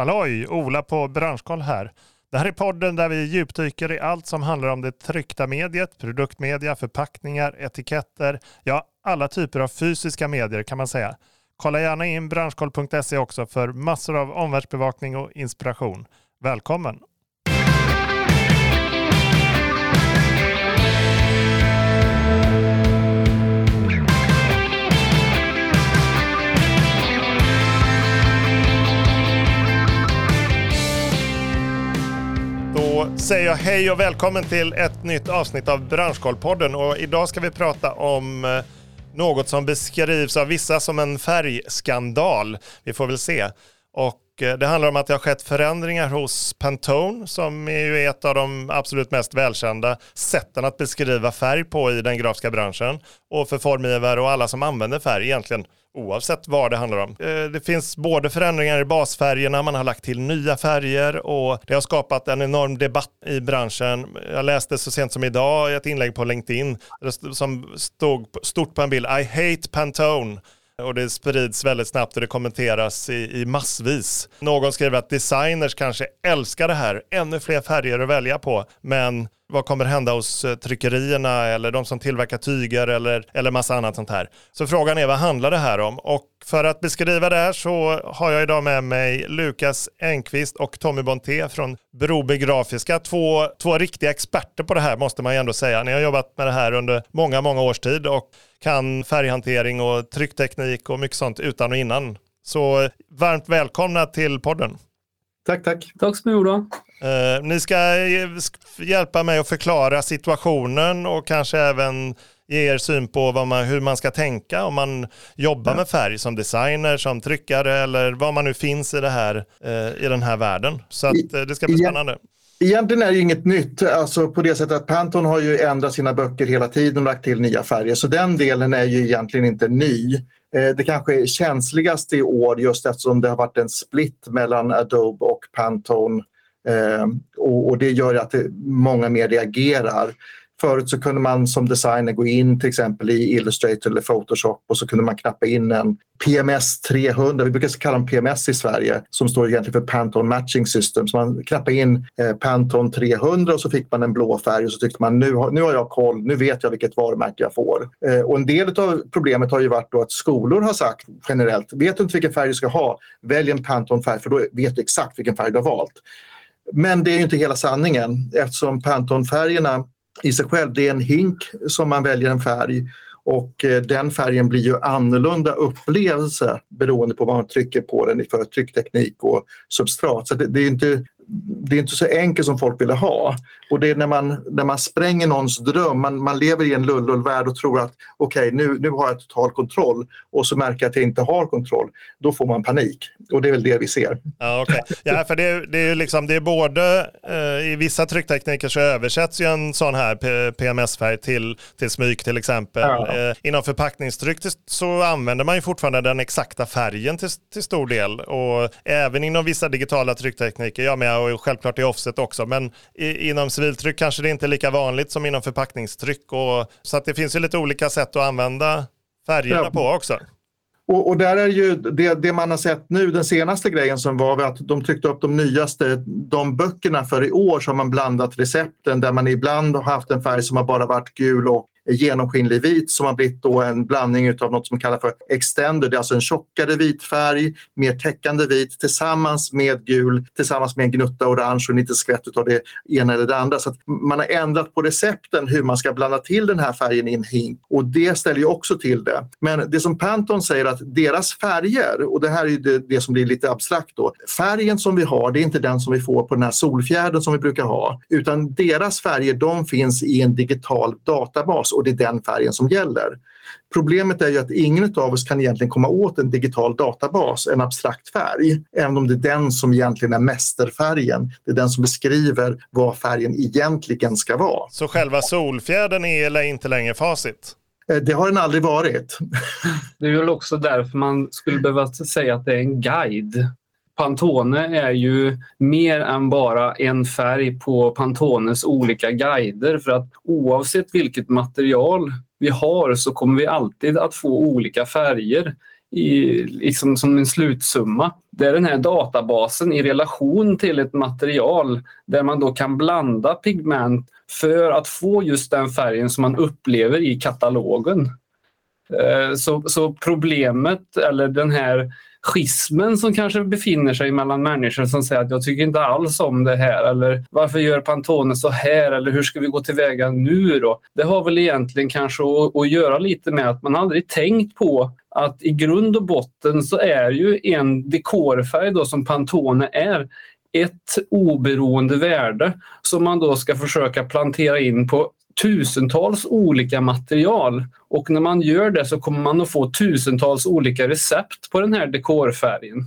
Halloj, Ola på Branschkoll här. Det här är podden där vi djupdyker i allt som handlar om det tryckta mediet, produktmedia, förpackningar, etiketter, ja alla typer av fysiska medier kan man säga. Kolla gärna in branschkoll.se också för massor av omvärldsbevakning och inspiration. Välkommen! Säger jag hej och välkommen till ett nytt avsnitt av Branschkollpodden och idag ska vi prata om eh, något som beskrivs av vissa som en färgskandal. Vi får väl se. Och Eh, det handlar om att det har skett förändringar hos Pantone som är ju ett av de absolut mest välkända sätten att beskriva färg på i den grafiska branschen. Och för formgivare och alla som använder färg egentligen oavsett vad det handlar om. Eh, det finns både förändringar i basfärgerna, man har lagt till nya färger och det har skapat en enorm debatt i branschen. Jag läste så sent som idag ett inlägg på LinkedIn som stod stort på en bild, I hate Pantone. Och det sprids väldigt snabbt och det kommenteras i, i massvis. Någon skriver att designers kanske älskar det här, ännu fler färger att välja på. Men vad kommer hända hos eh, tryckerierna eller de som tillverkar tyger eller, eller massa annat sånt här. Så frågan är vad handlar det här om? Och för att beskriva det här så har jag idag med mig Lukas Enqvist och Tommy Bonté från Broby Grafiska. Två, två riktiga experter på det här måste man ju ändå säga. Ni har jobbat med det här under många, många års tid och kan färghantering och tryckteknik och mycket sånt utan och innan. Så varmt välkomna till podden. Tack, tack. Tack så mycket. Uh, ni ska hjälpa mig att förklara situationen och kanske även ge er syn på man, hur man ska tänka om man jobbar ja. med färg som designer, som tryckare eller vad man nu finns i, det här, uh, i den här världen. Så att, uh, det ska bli spännande. Egentligen är det inget nytt, alltså på det sättet att Pantone har ju ändrat sina böcker hela tiden och lagt till nya färger, så den delen är ju egentligen inte ny. Det kanske är känsligast i år just eftersom det har varit en split mellan Adobe och Pantone Eh, Eh, och, och, det gör att många mer reagerar. Förut så kunde man som designer gå in till exempel i Illustrator eller Photoshop och så kunde man knappa in en PMS 300, vi brukar kalla dem PMS i Sverige, som står egentligen för Pantone Matching System. Så man knappade in eh, Pantone 300 och så fick man en blå färg och så tyckte man nu har, nu har jag koll, nu vet jag vilket varumärke jag får. Eh, och en del av problemet har ju varit då att skolor har sagt generellt, vet du inte vilken färg du ska ha, välj en Pantone-färg för då vet du exakt vilken färg du har valt. Men det är inte hela sanningen eftersom Pantone-färgerna i sig själv, det är en hink som man väljer en färg och eh, den färgen blir ju annorlunda upplevelse beroende på vad man trycker på den för tryckteknik och substrat. Så det, det är inte det är inte så enkelt som folk ville ha. Och det är när man, när man spränger någons dröm, man, man lever i en lullull-värld och tror att okej, okay, nu, nu har jag total kontroll och så märker jag att jag inte har kontroll. Då får man panik och det är väl det vi ser. Ja, okay. ja för det, det är liksom, det är både, eh, i vissa trycktekniker så översätts ju en sån här PMS-färg till, till smyg till exempel. Ja. Eh, inom förpackningstryck så använder man ju fortfarande den exakta färgen till, till stor del och även inom vissa digitala trycktekniker, jag med och självklart i offset också, men i, inom civiltryck kanske det inte är lika vanligt som inom förpackningstryck. Och, så att det finns ju lite olika sätt att använda färgerna ja. på också. Och, och, där är ju det, det, man har sett nu, den senaste grejen som var att de tryckte upp de nyaste, de böckerna för i år har man blandat recepten där man ibland har haft en färg som har bara varit gul och genomskinlig vit som har blivit då en blandning av något som kallas för extender. Det är alltså en tjockare vit färg, mer täckande vit tillsammans med gul, tillsammans med en gnutta orange och lite skvätt av det ena eller det andra. Så man har ändrat på recepten hur man ska blanda till den här färgen i en hink och det ställer ju också till det. Men det som Panton säger att deras färger, och det här är det, det som blir lite abstrakt då, färgen som vi har det är inte den som vi får på den här solfjärden som vi brukar ha utan deras färger de finns i en digital databas och det är den färgen som gäller. Problemet är ju att ingen av oss kan egentligen komma åt en digital databas, en abstrakt färg, även om det är den som egentligen är mästerfärgen. Det är den som beskriver vad färgen egentligen ska vara. Så själva solfjädern är inte längre facit? Eh, det har den aldrig varit. Det är väl också därför man skulle behöva säga att det är en guide Pantone är ju mer än bara en färg på Pantones olika guider för att oavsett vilket material vi har så kommer vi alltid att få olika färger i, liksom som en slutsumma. Det är den här databasen i relation till ett material där man då kan blanda pigment för att få just den färgen som man upplever i katalogen. Eh, så, så problemet, eller den här schismen som kanske befinner sig mellan människor som säger att jag tycker inte alls om det här eller varför gör Pantone så här eller hur ska vi gå tillväga nu då? Det har väl egentligen kanske att, att göra lite med att man aldrig tänkt på att i grund och botten så är ju en dekorfärg då som Pantone är ett oberoende värde som man då ska försöka plantera in på tusentals olika material och när man gör det så kommer man att få tusentals olika recept på den här dekorfärgen.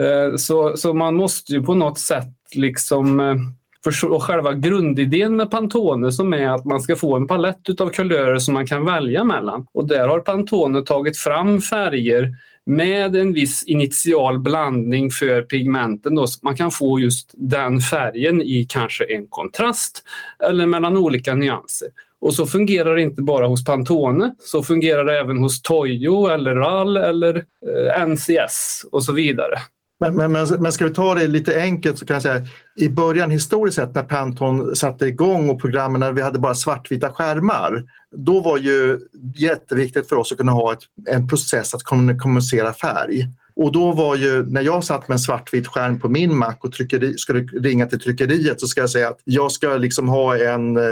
Eh, så, så man måste ju på något sätt liksom eh, förstå själva grundidén med Pantone som är att man ska få en palett av kulörer som man kan välja mellan. Och där har Pantone tagit fram färger med en viss initial blandning för pigmenten. Då, så man kan få just den färgen i kanske en kontrast eller mellan olika nyanser. Och så fungerar det inte bara hos Pantone, så fungerar det även hos Toyo eller RAL eller eh, NCS och så vidare. Men, men, men, ska vi ta det lite enkelt så kan jag säga i början historiskt sett när Pantone satte igång och programmen när vi hade bara svartvita skärmar då var ju jätteviktigt för oss att kunna ha ett, en process att kommunicera färg. Och då var ju, när jag satt med en svartvit skärm på min Mac och tryckeri, skulle ringa till tryckeriet så ska jag säga att jag ska liksom ha en, eh,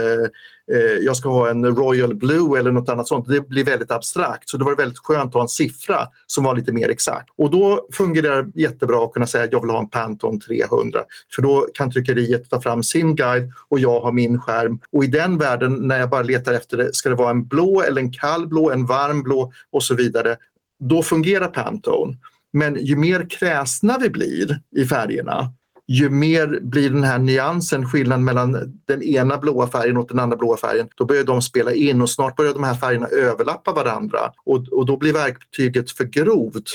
eh, jag ska ha en Royal Blue eller något annat sånt. Det blir väldigt abstrakt så det var väldigt skönt att ha en siffra som var lite mer exakt. Och då fungerar det jättebra att kunna säga att jag vill ha en Pantone 300 för då kan tryckeriet ta fram sin guide och jag har min skärm. Och i den världen när jag bara letar efter det, ska det vara en blå eller en kall blå, en varm blå och så vidare. Då fungerar Pantone. Men ju mer kräsna vi blir i färgerna ju mer blir den här nyansen, skillnaden mellan den ena blåa färgen och den andra blåa färgen, då börjar de spela in och snart börjar de här färgerna överlappa varandra och, och då blir verktyget för grovt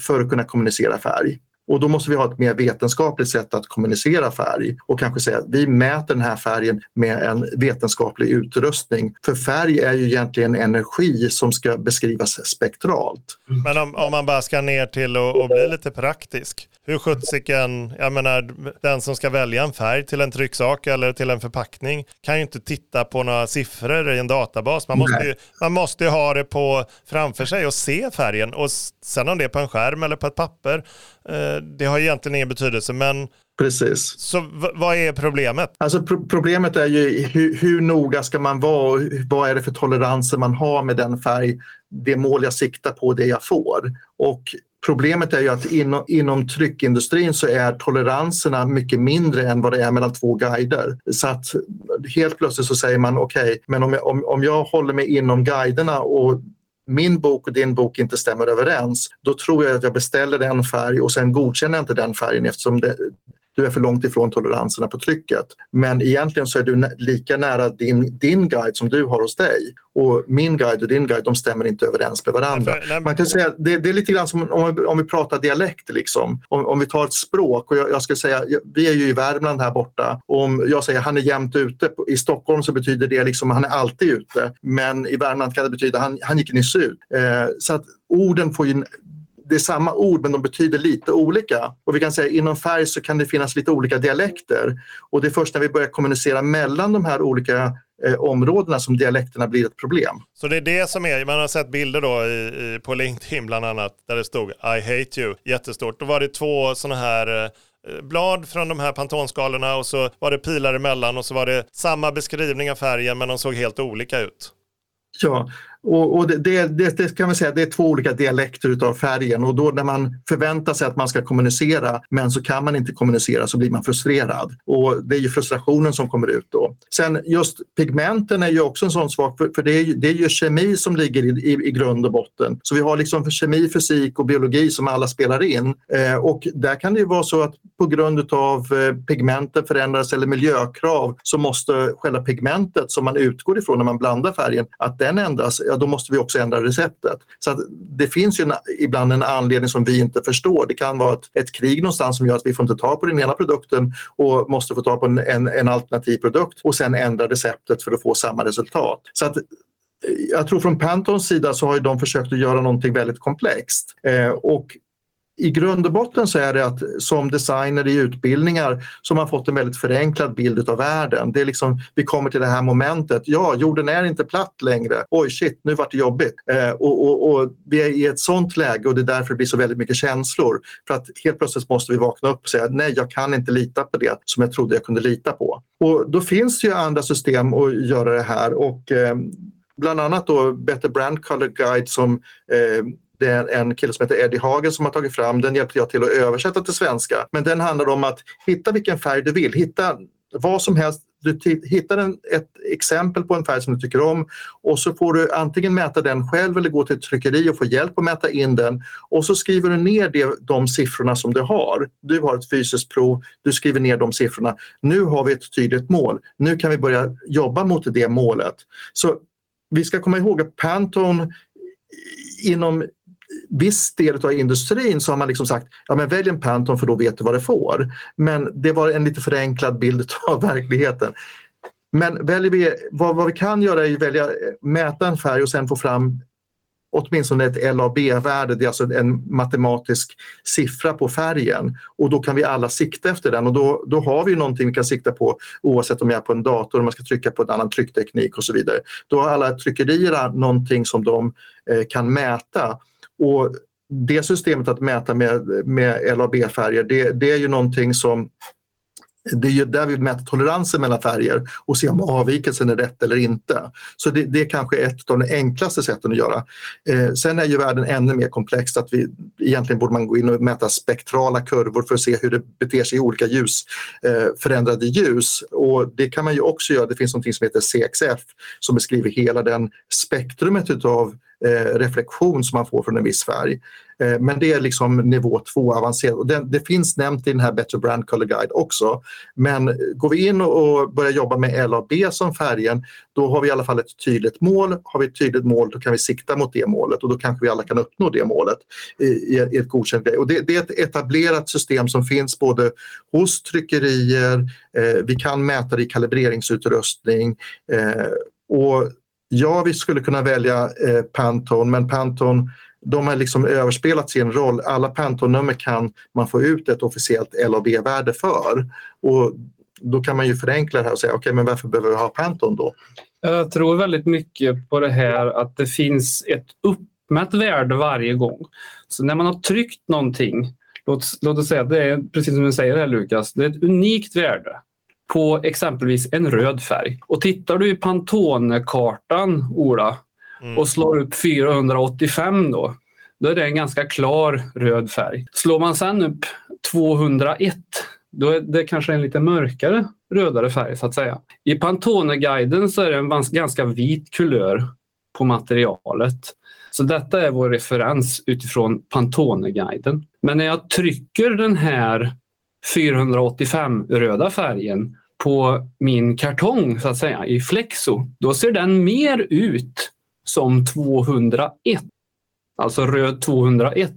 för att kunna kommunicera färg. Och då måste vi ha ett mer vetenskapligt sätt att kommunicera färg och kanske säga att vi mäter den här färgen med en vetenskaplig utrustning. För färg är ju egentligen energi som ska beskrivas spektralt. Men om, om man bara ska ner till att bli lite praktisk. Hur sjuttsiken, jag menar den som ska välja en färg till en trycksak eller till en förpackning kan ju inte titta på några siffror i en databas. Man måste, ju, man måste ju ha det på framför sig och se färgen och sen om det är på en skärm eller på ett papper det har egentligen ingen betydelse, men Precis. Så vad är problemet? Alltså pro problemet är ju hur, hur, noga ska man vara och vad är det för toleranser man har med den färg, det mål jag siktar på, det jag får. Och problemet är ju att inom, inom tryckindustrin så är toleranserna mycket mindre än vad det är mellan två guider. Så att helt plötsligt så säger man okej, okay, men om jag, om, om jag håller mig inom guiderna och min bok och din bok inte stämmer överens, då tror jag att jag beställer en färg och sen godkänner jag inte den färgen eftersom det, du är för långt ifrån toleranserna på trycket. Men egentligen så är du lika nära din, din guide som du har hos dig. Och min guide och din guide de stämmer inte överens med varandra. Man kan säga, det, det är lite grann som om, om vi pratar dialekt. Liksom. Om, om vi tar ett språk och jag, jag ska säga, vi är ju i Värmland här borta. Om jag säger han är jämt ute, i Stockholm så betyder det liksom han är alltid ute. Men i Värmland kan det betyda han, han gick nyss ut. Eh, så att orden får ju det är samma ord men de betyder lite olika. Och vi kan säga inom färg så kan det finnas lite olika dialekter. Och det är först när vi börjar kommunicera mellan de här olika eh, områdena som dialekterna blir ett problem. Så det är det som är, man har sett bilder då i, i, på LinkedIn bland annat där det stod I hate you jättestort. Då var det två sådana här eh, blad från de här pantonskalorna och så var det pilar emellan och så var det samma beskrivning av färgen men de såg helt olika ut. Ja, och, och det, det, det, kan man säga, det är två olika dialekter utav färgen och då när man förväntar sig att man ska kommunicera men så kan man inte kommunicera så blir man frustrerad. Och det är ju frustrationen som kommer ut då. Sen just pigmenten är ju också en sån sak för, för det, är ju, det är ju kemi som ligger i, i, i grund och botten. Så vi har liksom kemi, fysik och biologi som alla spelar in. Eh, och där kan det ju vara så att på grund av eh, pigmenten förändras eller miljökrav så måste själva pigmentet som man utgår ifrån när man blandar färgen, att den ändras ja, då måste vi också ändra receptet. Så det finns ju en, ibland en anledning som vi inte förstår. Det kan vara ett, ett, krig någonstans som gör att vi får inte ta på den ena produkten och måste få ta på en, en, en alternativ produkt och sen ändra receptet för att få samma resultat. Så att eh, jag tror från Pantons sida så har de försökt att göra någonting väldigt komplext. Eh, och i grund och botten så är det att som designer i utbildningar så har man fått en väldigt förenklad bild av världen. Det är liksom, vi kommer till det här momentet, ja jorden är inte platt längre, oj shit nu vart det jobbigt. Eh, och, och, och, vi är i ett sånt läge och det är därför det blir så väldigt mycket känslor. För att helt plötsligt måste vi vakna upp och säga nej jag kan inte lita på det som jag trodde jag kunde lita på. Och då finns det ju andra system att göra det här och eh, bland annat då Better Brand Color Guide som eh, det är en kille som heter Eddie Hagen som har tagit fram. Den hjälpte jag till att översätta till svenska. Men den handlar om att hitta vilken färg du vill. Hitta vad som helst. Du hittar en, ett exempel på en färg som du tycker om och så får du antingen mäta den själv eller gå till ett tryckeri och få hjälp att mäta in den. Och så skriver du ner det, de siffrorna som du har. Du har ett fysiskt prov, du skriver ner de siffrorna. Nu har vi ett tydligt mål. Nu kan vi börja jobba mot det målet. Så vi ska komma ihåg att Pantone inom viss del av industrin så har man liksom sagt ja men välj en Pantone för då vet du vad du får. Men det var en lite förenklad bild av verkligheten. Men väljer vi, vad, vad vi kan göra är att välja, eh, mäta en färg och sen få fram åtminstone ett LAB-värde, det är alltså en matematisk siffra på färgen och då kan vi alla sikta efter den och då, då har vi någonting vi kan sikta på oavsett om jag är på en dator, om man ska trycka på en annan tryckteknik och så vidare. Då har alla tryckerier någonting som de eh, kan mäta och det systemet att mäta med, med LAB-färger det, det är ju någonting som det är ju där vi mäter toleransen mellan färger och ser om avvikelsen är rätt eller inte. Så det, det är kanske ett av de enklaste sätten att göra. Eh, sen är ju världen ännu mer komplex. Att vi, egentligen borde man gå in och mäta spektrala kurvor för att se hur det beter sig i olika ljus, eh, förändrade ljus. Och det kan man ju också göra. Det finns något som heter CXF som beskriver hela den spektrumet utav eh, reflektion som man får från en viss färg. Eh, men det är liksom nivå två avancerat. Och det, det, finns nämnt i den här Better Brand Color Guide också. Men går vi in och börjar jobba med LAB som färgen då har vi i alla fall ett tydligt mål. Har vi ett tydligt mål då kan vi sikta mot det målet och då kanske vi alla kan uppnå det målet i, i ett godkänt grej. Och det, det, är ett etablerat system som finns både hos tryckerier, eh, vi kan mäta det i kalibreringsutrustning eh, och Ja, vi skulle kunna välja eh, Pantone, men Pantone de har liksom överspelat sin roll. Alla Pantone-nummer kan man få ut ett officiellt LAB-värde för. Och då kan man ju förenkla det här och säga, okej, okay, men varför behöver vi ha Pantone då? Jag tror väldigt mycket på det här att det finns ett uppmätt värde varje gång. Så när man har tryckt någonting, låt, låt oss säga att det är precis som du säger här Lukas, det är ett unikt värde på exempelvis en röd färg. Och tittar du i Pantone-kartan, Ola, mm. och slår upp 485 då, då är det en ganska klar röd färg. Slår man sen upp 201 då är det kanske en lite mörkare rödare färg så att säga. I Pantone-guiden så är det en ganska vit kulör på materialet. Så detta är vår referens utifrån Pantone-guiden. Men när jag trycker den här 485 röda färgen på min kartong så att säga i Flexo, då ser den mer ut som 201. Alltså röd 201.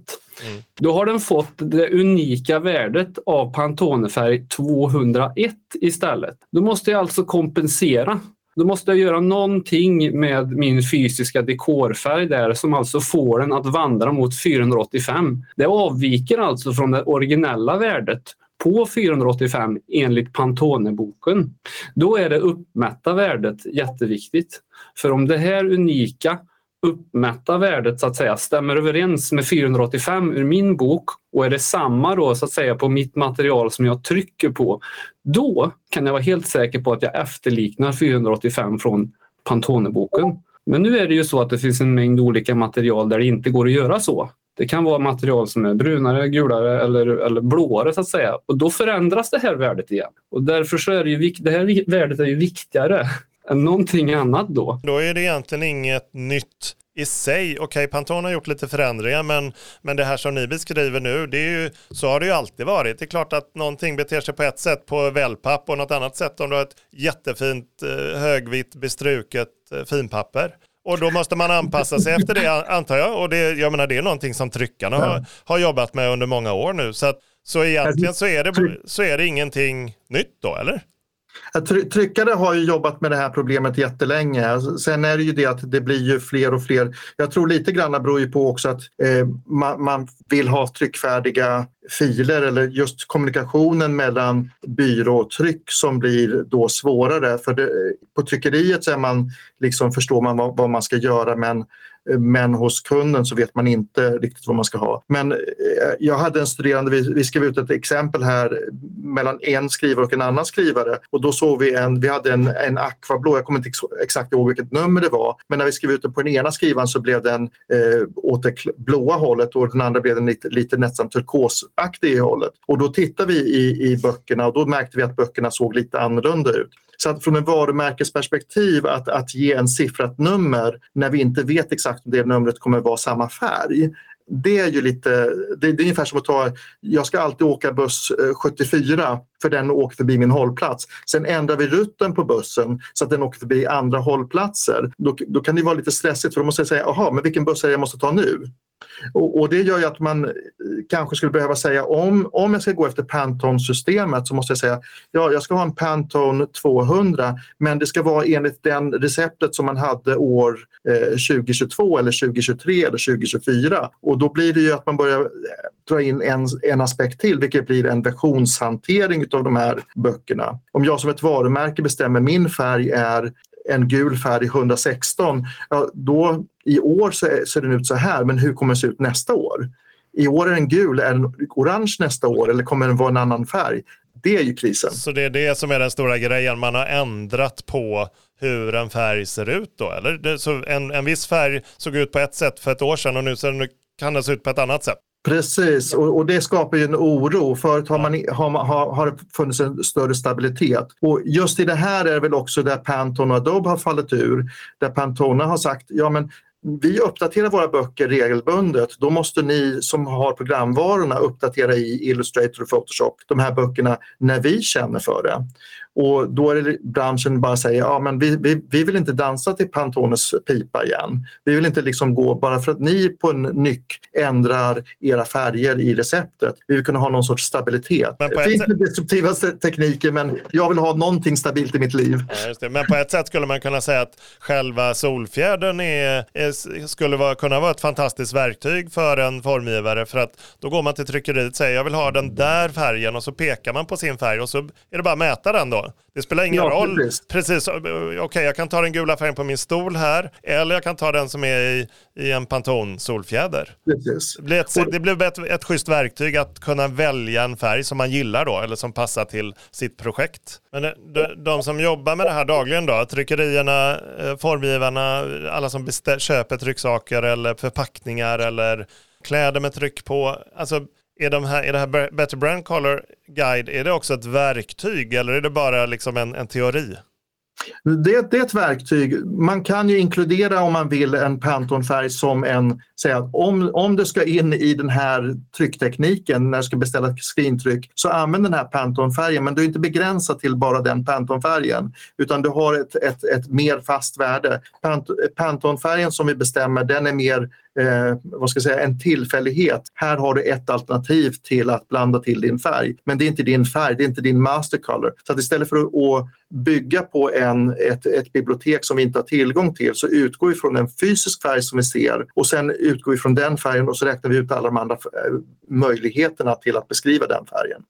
Mm. Då har den fått det unika värdet av Pantone-färg 201 istället. Då måste jag alltså kompensera. Då måste jag göra någonting med min fysiska dekorfärg där som alltså får den att vandra mot 485. Det avviker alltså från det originella värdet på 485 enligt Pantone-boken. Då är det uppmätta värdet jätteviktigt. För om det här unika uppmätta värdet så att säga stämmer överens med 485 ur min bok och är det samma då så att säga på mitt material som jag trycker på, då kan jag vara helt säker på att jag efterliknar 485 från Pantone-boken. Men nu är det ju så att det finns en mängd olika material där det inte går att göra så. Det kan vara material som är brunare, gulare eller, eller blåare så att säga. Och då förändras det här värdet igen. Och därför så är det, ju, det här värdet är ju viktigare än någonting annat då. Då är det egentligen inget nytt i sig. Okej, okay, Pantone har gjort lite förändringar, men, men det här som ni beskriver nu, det är ju, så har det ju alltid varit. Det är klart att någonting beter sig på ett sätt på wellpapp och något annat sätt om du har ett jättefint eh, högvitt bestruket eh, finpapper. Och då måste man anpassa sig efter det antar jag. Och det, jag menar, det är någonting som tryckarna ja. har, har jobbat med under många år nu. Så, att, så egentligen så är, det, så är det ingenting nytt då, eller? Tryckare har ju jobbat med det här problemet jättelänge. Sen är det ju det att det blir ju fler och fler. Jag tror lite grann beror ju på också att eh, man, man, vill ha tryckfärdiga filer eller just kommunikationen mellan byrå och tryck som blir då svårare. För det, på tryckeriet så är man, liksom, förstår man vad, vad man ska göra men men hos kunden så vet man inte riktigt vad man ska ha. Men eh, jag hade en studerande, vi, skrev ut ett exempel här mellan en skrivare och en annan skrivare och då såg vi en, vi hade en, en akvablå, jag kommer inte exakt ihåg vilket nummer det var, men när vi skrev ut den på den ena skrivaren så blev den eh, åt det blåa hållet och den andra blev den lite, lite nästan turkosaktig i hållet. Och då tittade vi i, i böckerna och då märkte vi att böckerna såg lite annorlunda ut. Så att från ett varumärkesperspektiv att, att ge en siffrat nummer när vi inte vet exakt om det numret kommer vara samma färg det är ju lite, det, det är ungefär som att ta, jag ska alltid åka buss eh, 74 för den åker förbi min hållplats. Sen ändrar vi rutten på bussen så att den åker förbi andra hållplatser. Då, då kan det vara lite stressigt för då måste jag säga, jaha, men vilken buss är det jag måste ta nu? Och, och, det gör ju att man eh, kanske skulle behöva säga om, om jag ska gå efter Pantone-systemet så måste jag säga ja, jag ska ha en Pantone 200 men det ska vara enligt den receptet som man hade år eh, 2022 eller 2023 eller 2024 och då blir det ju att man börjar eh, dra in en, en aspekt till vilket blir en versionshantering av de här böckerna. Om jag som ett varumärke bestämmer min färg är en gul färg 116, ja, då i år ser den ut så här, men hur kommer den se ut nästa år? I år är den gul, är den orange nästa år eller kommer den vara en annan färg? Det är ju krisen. Så det är det som är den stora grejen, man har ändrat på hur en färg ser ut då? Eller? Så en, en viss färg såg ut på ett sätt för ett år sedan och nu ser kan den se ut på ett annat sätt? Precis, och, och, det skapar ju en oro. Förut har, man, har, har, har funnits en större stabilitet. Och just i det här är det väl också där Pantone och Adobe har fallit ur. Där Pantone har sagt ja men vi uppdaterar våra böcker regelbundet. Då måste ni som har programvarorna uppdatera i Illustrator och Photoshop de här böckerna när vi känner för det. Och då är det branschen bara säger ja men vi, vi, vi vill inte dansa till Pantones pipa igen. Vi vill inte liksom gå bara för att ni på en nyck ändrar era färger i receptet. Vi vill kunna ha någon sorts stabilitet. Men det finns sätt... destruktiva tekniker men jag vill ha någonting stabilt i mitt liv. Ja, men på ett sätt skulle man kunna säga att själva solfjädern är, är, skulle vara, kunna vara ett fantastiskt verktyg för en formgivare för att då går man till tryckeriet och säger jag vill ha den där färgen och så pekar man på sin färg och så är det bara att mäta den då. Det spelar ingen ja, roll. Precis. precis. Okej, okay, jag kan ta den gula färgen på min stol här eller jag kan ta den som är i, i en Pantone solfjäder. Precis. Det blir, ett, det blir ett, ett schysst verktyg att kunna välja en färg som man gillar då eller som passar till sitt projekt. Men de, de som jobbar med det här dagligen då, tryckerierna, eh, formgivarna, alla som köper trycksaker eller förpackningar eller kläder med tryck på. Alltså är, de här, är det här Better Brand Color Guide, är det också ett verktyg eller är det bara liksom en, en teori? Det, det, är ett verktyg. Man kan ju inkludera om man vill en Pantone-färg som en, säga, om, om du ska in i den här trycktekniken när du ska beställa ett skrintryck så använd den här Pantone-färgen men du är inte begränsad till bara den Pantone-färgen utan du har ett, ett, ett mer fast värde. Pant, Pantone-färgen som vi bestämmer den är mer eh, vad ska jag säga, en tillfällighet. Här har du ett alternativ till att blanda till din färg. Men det är inte din färg, det är inte din mastercolor. Så att istället för att bygga på en, ett, ett bibliotek som vi inte har tillgång till så utgår vi från en fysisk färg som vi ser och sen utgår vi från den färgen och så räknar vi ut alla de andra eh, möjligheterna till att beskriva den färgen.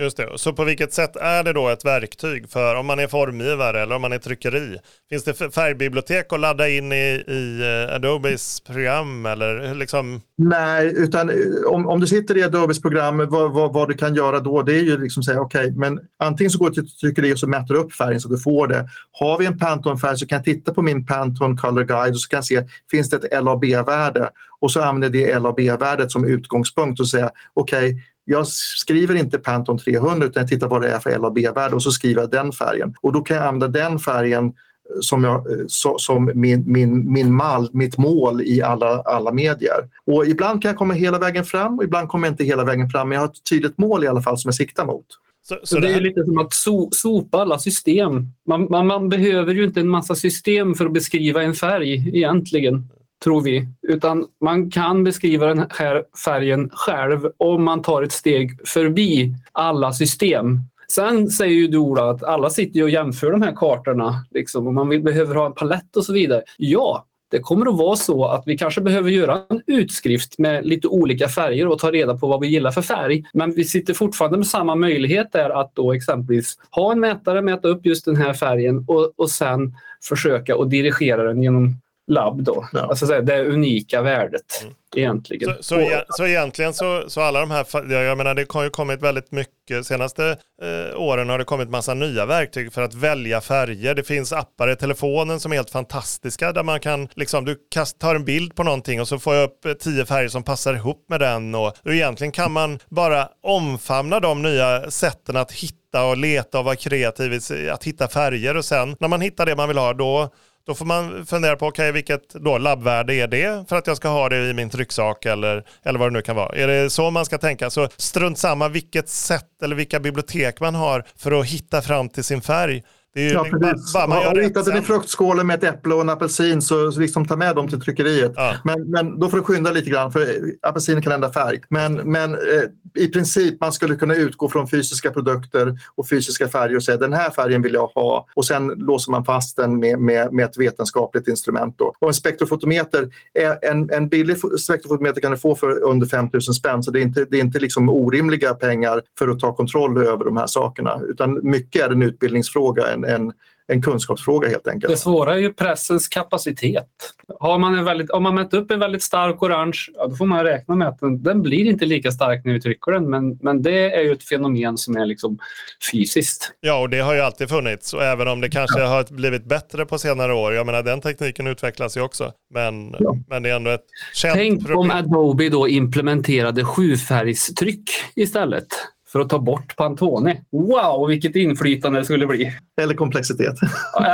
Just det. Så på vilket sätt är det då ett verktyg för om man är formgivare eller om man är tryckeri? Finns det färgbibliotek att ladda in i, i eh, Adobes program eller liksom? Nej, utan eh, om, om du sitter i Adobes program, vad, vad, vad, du kan göra då, det är ju liksom säga okej, okay, men antingen så går du till tryckeri och så mäter du upp färgen så du får det. Har vi en Pantone-färg så kan jag titta på min Pantone Color Guide och så kan jag se, finns det ett LAB-värde? Och så använder det LAB-värdet som utgångspunkt och säga okej, okay, jag skriver inte Pantone 300 utan jag tittar vad det är för LAB-värde och så skriver jag den färgen. Och då kan jag använda den färgen som, jag, som min, min, min mall, mitt mål i alla, alla medier. Och ibland kan jag komma hela vägen fram och ibland kommer jag inte hela vägen fram men jag har ett tydligt mål i alla fall som jag siktar mot. Så, så det, det är lite som att so, sopa alla system. Man, man, man, behöver ju inte en massa system för att beskriva en färg egentligen tror vi. Utan man kan beskriva den här färgen själv om man tar ett steg förbi alla system. Sen säger ju du Ola att alla sitter och jämför de här kartorna liksom, och man vill, behöver ha en palett och så vidare. Ja, det kommer att vara så att vi kanske behöver göra en utskrift med lite olika färger och ta reda på vad vi gillar för färg. Men vi sitter fortfarande med samma möjlighet där att då exempelvis ha en mätare, mäta upp just den här färgen och, och sen försöka att dirigera den genom labb då. Ja. Alltså det unika värdet mm. egentligen. Så, så, e så, egentligen så, så alla de här, jag menar det har ju kommit väldigt mycket, senaste eh, åren har det kommit massa nya verktyg för att välja färger. Det finns appar i telefonen som är helt fantastiska där man kan, liksom du kast, tar en bild på någonting och så får jag upp eh, tio färger som passar ihop med den och, och egentligen kan man bara omfamna de nya sätten att hitta och leta och vara kreativ, att hitta färger och sen när man hittar det man vill ha då då får man fundera på, okay, vilket då labbvärde är det för att jag ska ha det i min trycksak eller, eller vad det nu kan vara. Är det så man ska tänka? Så strunt samma vilket sätt eller vilka bibliotek man har för att hitta fram till sin färg. Det är ja, liksom bara, bara man har hittat den i fruktskålen med ett äpple och en apelsin så, så liksom ta med dem till tryckeriet. Ja. Men, men då får du skynda lite grann för apelsiner kan ändra färg. Men, men eh, i princip man skulle kunna utgå från fysiska produkter och fysiska färger och säga den här färgen vill jag ha och sen låser man fast den med, med, med ett vetenskapligt instrument. Då. Och en spektrofotometer, en, en billig spektrofotometer kan du få för under 5 000 spänn så det är inte, det är inte liksom orimliga pengar för att ta kontroll över de här sakerna utan mycket är en utbildningsfråga en, en, en kunskapsfråga helt enkelt. Det svåra är ju pressens kapacitet. Har man, en väldigt, om man mätt upp en väldigt stark orange, ja, då får man räkna med att den, den, blir inte lika stark när vi trycker den. Men, men det är ju ett fenomen som är liksom fysiskt. Ja, och det har ju alltid funnits. Och även om det kanske ja. har blivit bättre på senare år, jag menar den tekniken utvecklas ju också. Men, ja. men det är ändå ett känt Tänk problem. om Adobe då implementerade sjufärgstryck istället för att ta bort Pantone. Wow, vilket inflytande det skulle bli. Eller komplexitet.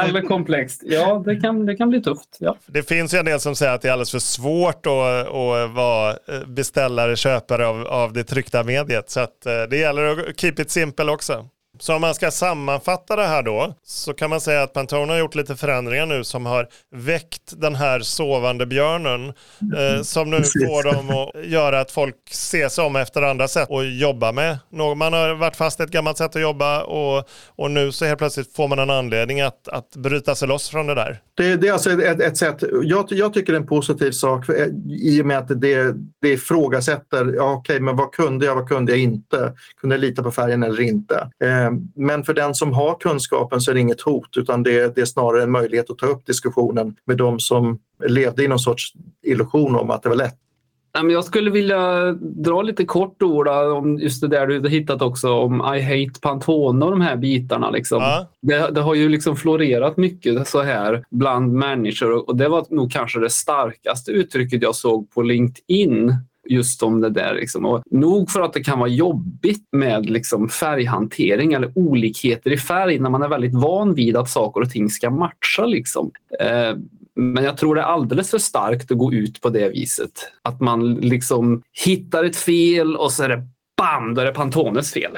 Eller komplext. Ja, det kan, det kan bli tufft. Ja. Det finns ju en del som säger att det är alldeles för svårt att, att vara beställare, köpare av, av det tryckta mediet. Så att eh, det gäller att keep it simple också. Så om man ska sammanfatta det här då så kan man säga att Pantone har gjort lite förändringar nu som har väckt den här sovande björnen eh, som nu får dem att göra att folk ser sig om efter andra sätt och jobba med. Man har varit fast i ett gammalt sätt att jobba och, och nu så helt plötsligt får man en anledning att, att bryta sig loss från det där. Det, det är alltså ett, ett sätt, jag, jag tycker det är en positiv sak för, i och med att det, det ifrågasätter, ja, okej okay, men vad kunde jag, vad kunde jag inte? Kunde jag lita på färgen eller inte? Eh, Eh, men för den som har kunskapen så är det inget hot utan det, det är snarare en möjlighet att ta upp diskussionen med de som levde i någon sorts illusion om att det var lätt. Jag skulle vilja dra lite kort ord om just det där du har hittat också om I hate Pantone och de här bitarna. Liksom. Ja. Det, det, har ju liksom florerat mycket så här bland människor och det var nog kanske det starkaste uttrycket jag såg på LinkedIn just om det där. Liksom. Och nog för att det kan vara jobbigt med liksom färghantering eller olikheter i färg när man är väldigt van vid att saker och ting ska matcha. Liksom. Eh, men jag tror det är alldeles för starkt att gå ut på det viset. Att man liksom hittar ett fel och så är det bam, då är det Pantones fel.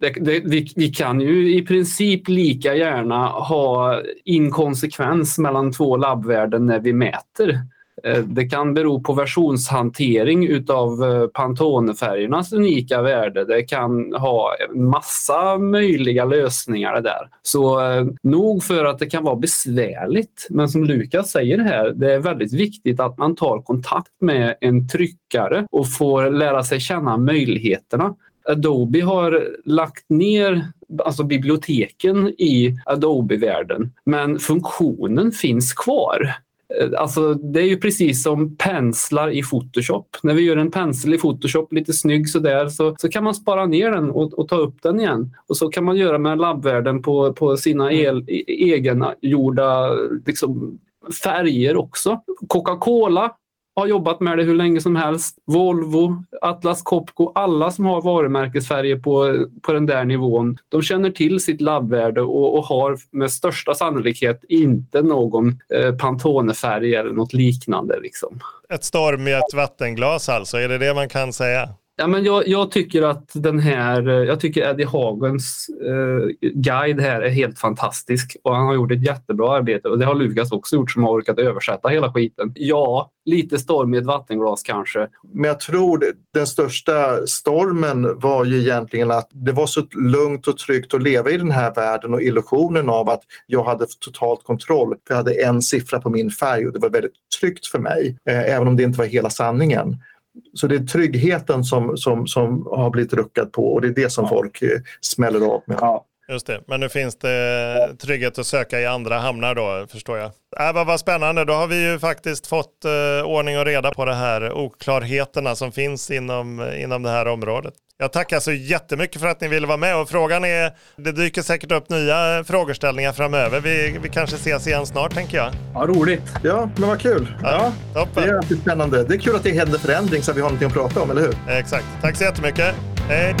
Det, det, vi, vi, kan ju i princip lika gärna ha inkonsekvens mellan två labbvärden när vi mäter. Eh, det kan bero på versionshantering utav eh, Pantone-färgernas unika värde. Det kan ha en massa möjliga lösningar där. Så eh, nog för att det kan vara besvärligt. Men som Lukas säger här, det är väldigt viktigt att man tar kontakt med en tryckare och får lära sig känna möjligheterna. Adobe har lagt ner alltså biblioteken i Adobe-världen, men funktionen finns kvar. Eh, alltså, det är ju precis som penslar i Photoshop. När vi gör en pensel i Photoshop lite snygg sådär så, så kan man spara ner den och, och ta upp den igen. Och så kan man göra med labbvärden på, på sina mm. el, e, egengjorda liksom, färger också. Coca-Cola har jobbat med det hur länge som helst. Volvo, Atlas Copco, alla som har varumärkesfärger på, på den där nivån. De känner till sitt labbvärde och, och har med största sannolikhet inte någon eh, Pantone-färg eller något liknande. Liksom. Ett storm i ett vattenglas alltså, är det det man kan säga? Ja, men jag, jag, tycker att den här, eh, jag tycker Eddie Hagens eh, guide här är helt fantastisk och han har gjort ett jättebra arbete och det har Lukas också gjort som har orkat översätta hela skiten. Ja, lite storm i ett vattenglas kanske. Men jag tror den största stormen var ju egentligen att det var så lugnt och tryggt att leva i den här världen och illusionen av att jag hade totalt kontroll. Jag hade en siffra på min färg och det var väldigt tryggt för mig, eh, även om det inte var hela sanningen. Så det är tryggheten som, som, som har blivit ruckad på och det är det som folk eh, smäller av med. Ja. Just det, men nu finns det trygghet att söka i andra hamnar då, förstår jag. Äh, vad, vad spännande, då har vi ju faktiskt fått uh, ordning och reda på de här oklarheterna som finns inom, inom det här området. Jag tackar så jättemycket för att ni ville vara med och frågan är, det dyker säkert upp nya frågeställningar framöver. Vi, vi kanske ses igen snart tänker jag. Ja, roligt. Ja, men vad kul. Ja, ja det är alltid spännande. Det är kul att det händer förändring så att vi har någonting att prata om, eller hur? Exakt. Tack så jättemycket. Hej.